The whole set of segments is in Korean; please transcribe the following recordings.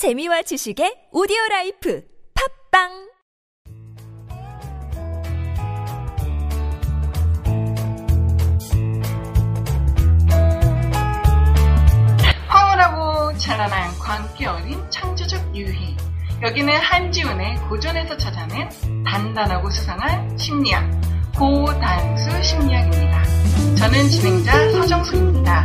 재미와 지식의 오디오 life 팟빵 황홀하고 찬란한 광기 어린 창조적 유희. 여기는 한지훈의 고전에서 찾아낸 단단하고 수상한 심리학, 고단수 심리학입니다. 저는 진행자 서정숙입니다.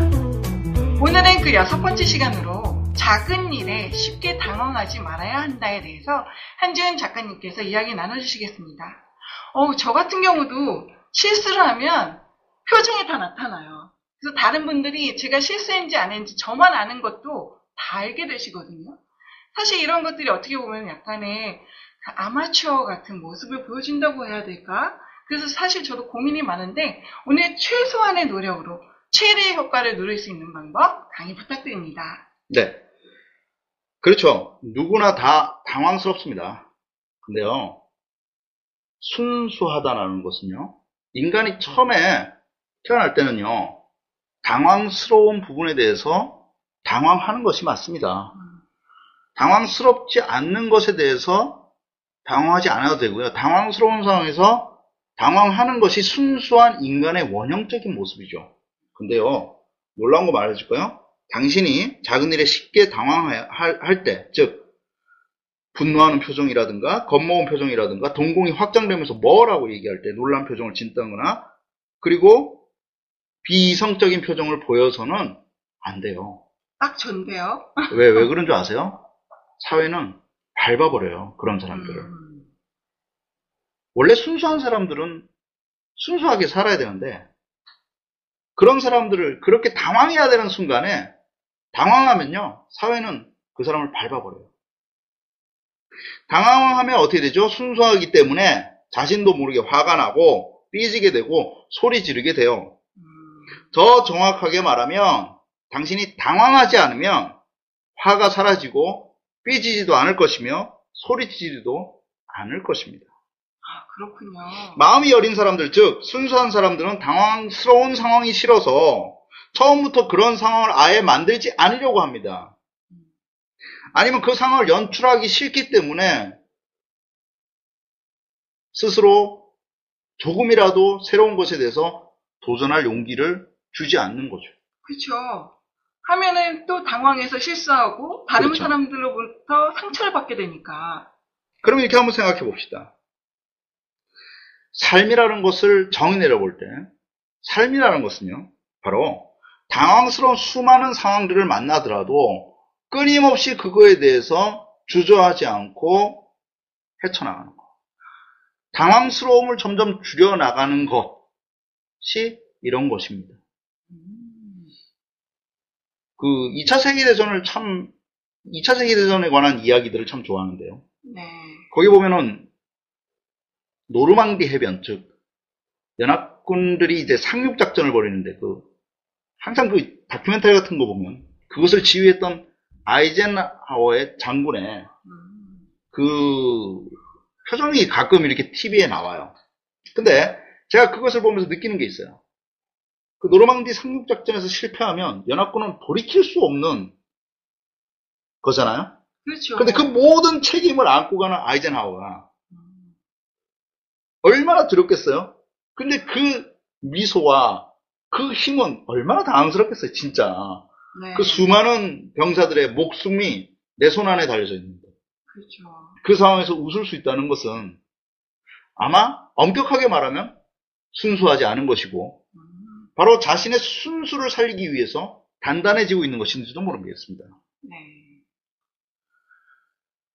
오늘은 그 여섯 번째 시간으로 작은 일에 쉽게 당황하지 말아야 한다에 대해서 한지훈 작가님께서 이야기 나눠주시겠습니다. 어, 저 같은 경우도 실수를 하면 표정이 다 나타나요. 그래서 다른 분들이 제가 실수했는지 안 했는지 저만 아는 것도 다 알게 되시거든요. 사실 이런 것들이 어떻게 보면 약간의 그 아마추어 같은 모습을 보여준다고 해야 될까? 그래서 사실 저도 고민이 많은데 오늘 최소한의 노력으로 최대의 효과를 누릴 수 있는 방법 강의 부탁드립니다. 네. 그렇죠. 누구나 다 당황스럽습니다. 근데요, 순수하다라는 것은요, 인간이 처음에 태어날 때는요, 당황스러운 부분에 대해서 당황하는 것이 맞습니다. 당황스럽지 않는 것에 대해서 당황하지 않아도 되고요. 당황스러운 상황에서 당황하는 것이 순수한 인간의 원형적인 모습이죠. 근데요, 놀라운 거 말해줄까요? 당신이 작은 일에 쉽게 당황할 때, 즉, 분노하는 표정이라든가, 겁먹은 표정이라든가, 동공이 확장되면서 뭐라고 얘기할 때 놀란 표정을 짓다거나, 그리고 비이성적인 표정을 보여서는 안 돼요. 딱 좋은데요? 왜, 왜 그런 줄 아세요? 사회는 밟아버려요. 그런 사람들을. 음, 원래 순수한 사람들은 순수하게 살아야 되는데, 그런 사람들을 그렇게 당황해야 되는 순간에 당황하면요, 사회는 그 사람을 밟아버려요. 당황하면 어떻게 되죠? 순수하기 때문에 자신도 모르게 화가 나고 삐지게 되고 소리 지르게 돼요. 음, 더 정확하게 말하면 당신이 당황하지 않으면 화가 사라지고 삐지지도 않을 것이며 소리치지도 않을 것입니다. 아, 그렇군요. 마음이 여린 사람들, 즉 순수한 사람들은 당황스러운 상황이 싫어서 처음부터 그런 상황을 아예 만들지 않으려고 합니다. 아니면 그 상황을 연출하기 싫기 때문에 스스로 조금이라도 새로운 것에 대해서 도전할 용기를 주지 않는 거죠. 그렇죠. 하면은 또 당황해서 실수하고 다른 그렇죠. 사람들로부터 상처를 받게 되니까. 그럼 이렇게 한번 생각해 봅시다. 삶이라는 것을 정의 내려볼 때, 삶이라는 것은요, 바로 당황스러운 수많은 상황들을 만나더라도 끊임없이 그거에 대해서 주저하지 않고 헤쳐나가는 것. 당황스러움을 점점 줄여나가는 것이 이런 것입니다. 음, 그 2차 세계대전을 참, 2차 세계대전에 관한 이야기들을 참 좋아하는데요. 네. 거기 보면은 노르망디 해변 즉 연합군들이 이제 상륙 작전을 벌이는데 그 항상 그 다큐멘터리 같은 거 보면 그것을 지휘했던 아이젠하워의 장군의 음, 그 표정이 가끔 이렇게 TV에 나와요. 근데 제가 그것을 보면서 느끼는 게 있어요. 그 노르망디 상륙 작전에서 실패하면 연합군은 돌이킬 수 없는 거잖아요. 그렇죠. 근데 그 모든 책임을 안고 가는 아이젠하워가 음, 얼마나 두렵겠어요? 근데 그 미소와 그 힘은 얼마나 당황스럽겠어요, 진짜. 네. 그 수많은 병사들의 목숨이 내 손 안에 달려져 있는데. 그렇죠. 그 상황에서 웃을 수 있다는 것은 아마 엄격하게 말하면 순수하지 않은 것이고, 음, 바로 자신의 순수를 살리기 위해서 단단해지고 있는 것인지도 모르겠습니다. 네.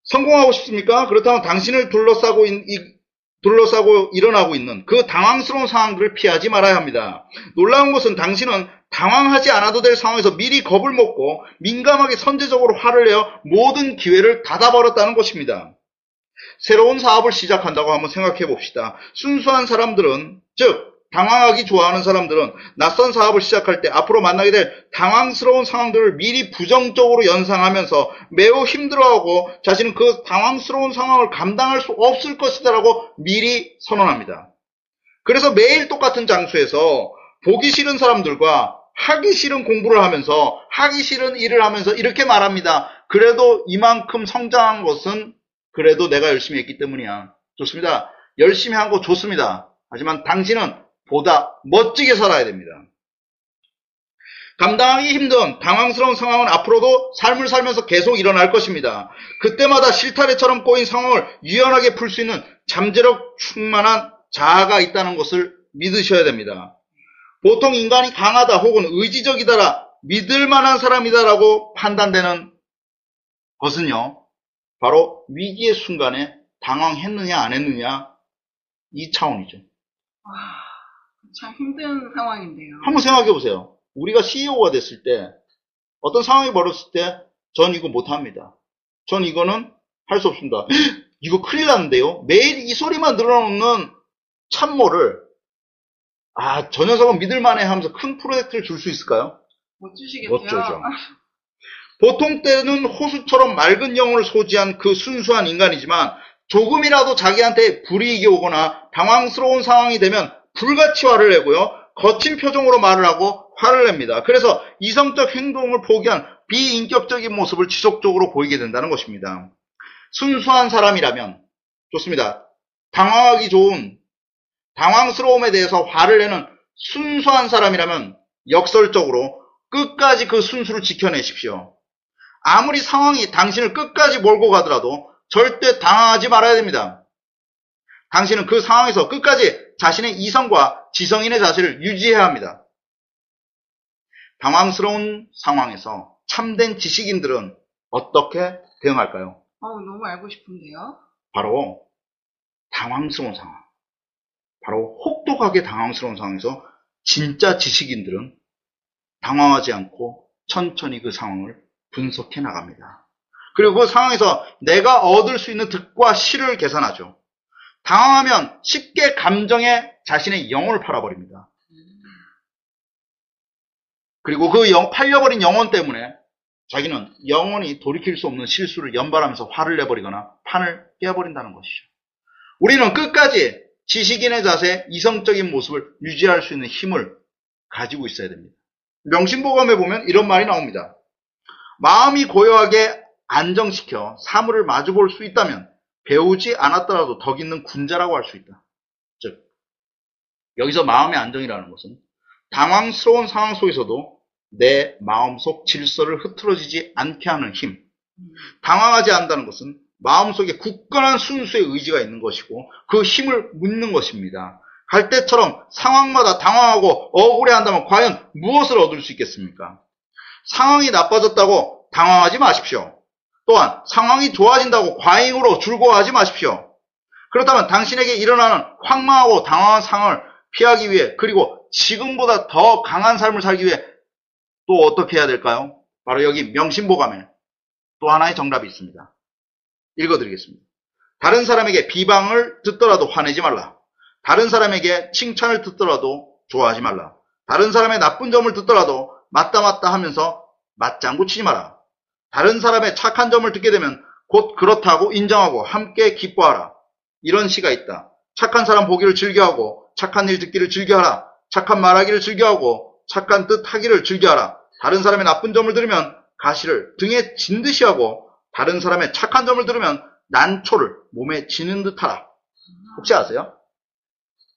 성공하고 싶습니까? 그렇다면 당신을 둘러싸고, 있- 이- 둘러싸고 일어나고 있는 그 당황스러운 상황들을 피하지 말아야 합니다. 놀라운 것은 당신은 당황하지 않아도 될 상황에서 미리 겁을 먹고 민감하게 선제적으로 화를 내어 모든 기회를 닫아버렸다는 것입니다. 새로운 사업을 시작한다고 한번 생각해 봅시다. 순수한 사람들은, 즉, 당황하기 좋아하는 사람들은 낯선 사업을 시작할 때 앞으로 만나게 될 당황스러운 상황들을 미리 부정적으로 연상하면서 매우 힘들어하고 자신은 그 당황스러운 상황을 감당할 수 없을 것이다라고 미리 선언합니다. 그래서 매일 똑같은 장소에서 보기 싫은 사람들과 하기 싫은 공부를 하면서 하기 싫은 일을 하면서 이렇게 말합니다. 그래도 이만큼 성장한 것은 그래도 내가 열심히 했기 때문이야. 좋습니다. 열심히 한 거 좋습니다. 하지만 당신은 보다 멋지게 살아야 됩니다. 감당하기 힘든 당황스러운 상황은 앞으로도 삶을 살면서 계속 일어날 것입니다. 그때마다 실타래처럼 꼬인 상황을 유연하게 풀 수 있는 잠재력 충만한 자아가 있다는 것을 믿으셔야 됩니다. 보통 인간이 강하다 혹은 의지적이다라 믿을 만한 사람이다라고 판단되는 것은요, 바로 위기의 순간에 당황했느냐 안 했느냐 이 차원이죠. 와, 참 힘든 상황인데요. 한번 생각해 보세요. 우리가 CEO가 됐을 때 어떤 상황이 벌어졌을 때 전 이거 못합니다. 전 이거는 할 수 없습니다. 이거 큰일 났는데요. 매일 이 소리만 늘어놓는 참모를 아, 저 녀석은 믿을만해 하면서 큰 프로젝트를 줄 수 있을까요? 못 주시겠죠? 못 주죠. 보통 때는 호수처럼 맑은 영혼을 소지한 그 순수한 인간이지만 조금이라도 자기한테 불이익이 오거나 당황스러운 상황이 되면 불같이 화를 내고요. 거친 표정으로 말을 하고 화를 냅니다. 그래서 이성적 행동을 포기한 비인격적인 모습을 지속적으로 보이게 된다는 것입니다. 순수한 사람이라면 좋습니다. 당황하기 좋은 당황스러움에 대해서 화를 내는 순수한 사람이라면 역설적으로 끝까지 그 순수를 지켜내십시오. 아무리 상황이 당신을 끝까지 몰고 가더라도 절대 당황하지 말아야 됩니다. 당신은 그 상황에서 끝까지 자신의 이성과 지성인의 자세를 유지해야 합니다. 당황스러운 상황에서 참된 지식인들은 어떻게 대응할까요? 어우, 너무 알고 싶은데요. 바로 당황스러운 상황. 바로 혹독하게 당황스러운 상황에서 진짜 지식인들은 당황하지 않고 천천히 그 상황을 분석해 나갑니다. 그리고 그 상황에서 내가 얻을 수 있는 득과 실을 계산하죠. 당황하면 쉽게 감정에 자신의 영혼을 팔아버립니다. 그리고 그 영, 팔려버린 영혼 때문에 자기는 영원히 돌이킬 수 없는 실수를 연발하면서 화를 내버리거나 판을 깨버린다는 것이죠. 우리는 끝까지 지식인의 자세, 이성적인 모습을 유지할 수 있는 힘을 가지고 있어야 됩니다. 명심보감에 보면 이런 말이 나옵니다. 마음이 고요하게 안정시켜 사물을 마주볼 수 있다면 배우지 않았더라도 덕 있는 군자라고 할 수 있다. 즉, 여기서 마음의 안정이라는 것은 당황스러운 상황 속에서도 내 마음속 질서를 흐트러지지 않게 하는 힘. 당황하지 않는다는 것은 마음속에 굳건한 순수의 의지가 있는 것이고 그 힘을 묻는 것입니다. 갈 때처럼 상황마다 당황하고 억울해한다면 과연 무엇을 얻을 수 있겠습니까? 상황이 나빠졌다고 당황하지 마십시오. 또한 상황이 좋아진다고 과잉으로 즐거워하지 마십시오. 그렇다면 당신에게 일어나는 황망하고 당황한 상황을 피하기 위해 그리고 지금보다 더 강한 삶을 살기 위해 또 어떻게 해야 될까요? 바로 여기 명심보감에 또 하나의 정답이 있습니다. 읽어드리겠습니다. 다른 사람에게 비방을 듣더라도 화내지 말라. 다른 사람에게 칭찬을 듣더라도 좋아하지 말라. 다른 사람의 나쁜 점을 듣더라도 맞다 맞다 하면서 맞장구 치지 마라. 다른 사람의 착한 점을 듣게 되면 곧 그렇다고 인정하고 함께 기뻐하라. 이런 시가 있다. 착한 사람 보기를 즐겨하고 착한 일 듣기를 즐겨하라. 착한 말하기를 즐겨하고 착한 뜻 하기를 즐겨하라. 다른 사람의 나쁜 점을 들으면 가시를 등에 진 듯이 하고 다른 사람의 착한 점을 들으면 난초를 몸에 지는 듯 하라. 혹시 아세요?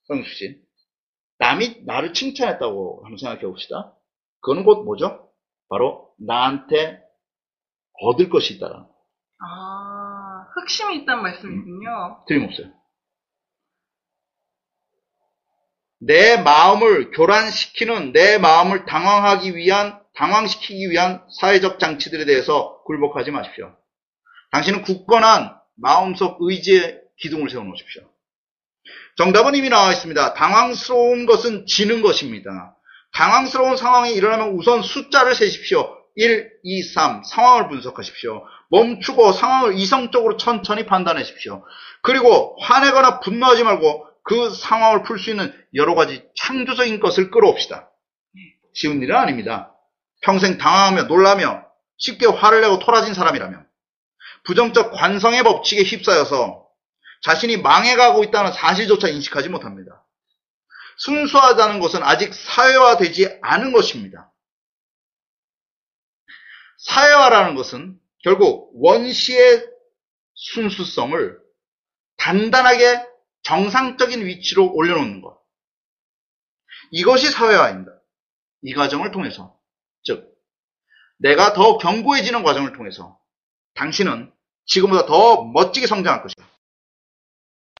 성수 씨. 남이 나를 칭찬했다고 한번 생각해 봅시다. 그거는 곧 뭐죠? 바로 나한테 얻을 것이 있다라. 아, 흑심이 있단 말씀이군요. 틀림없어요. 내 마음을 교란시키는 내 마음을 당황하기 위한 당황시키기 위한 사회적 장치들에 대해서 굴복하지 마십시오. 당신은 굳건한 마음속 의지의 기둥을 세워놓으십시오. 정답은 이미 나와 있습니다. 당황스러운 것은 지는 것입니다. 당황스러운 상황이 일어나면 우선 숫자를 세십시오. 1, 2, 3 상황을 분석하십시오. 멈추고 상황을 이성적으로 천천히 판단하십시오. 그리고 화내거나 분노하지 말고 그 상황을 풀 수 있는 여러 가지 창조적인 것을 끌어옵시다. 쉬운 일은 아닙니다. 평생 당황하며 놀라며 쉽게 화를 내고 토라진 사람이라면 부정적 관성의 법칙에 휩싸여서 자신이 망해가고 있다는 사실조차 인식하지 못합니다. 순수하다는 것은 아직 사회화되지 않은 것입니다. 사회화라는 것은 결국 원시의 순수성을 단단하게 정상적인 위치로 올려놓는 것. 이것이 사회화입니다. 이 과정을 통해서. 즉, 내가 더 견고해지는 과정을 통해서 당신은 지금보다 더 멋지게 성장할 것이다.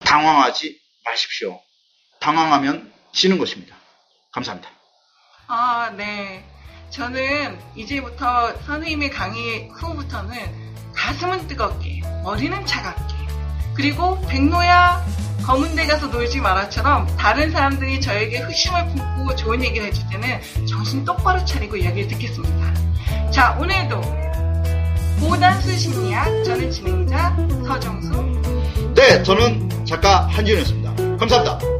당황하지 마십시오. 당황하면 지는 것입니다. 감사합니다. 아, 네. 저는 이제부터 선생님의 강의 후부터는 가슴은 뜨겁게, 머리는 차갑게, 그리고 백로야 검은데 가서 놀지 마라처럼 다른 사람들이 저에게 의심을 품고 좋은 얘기를 해줄 때는 정신 똑바로 차리고 이야기를 듣겠습니다. 자, 오늘도 고단수 심리학 저는 진행자 서정수 네, 저는 작가 한지훈이었습니다. 감사합니다.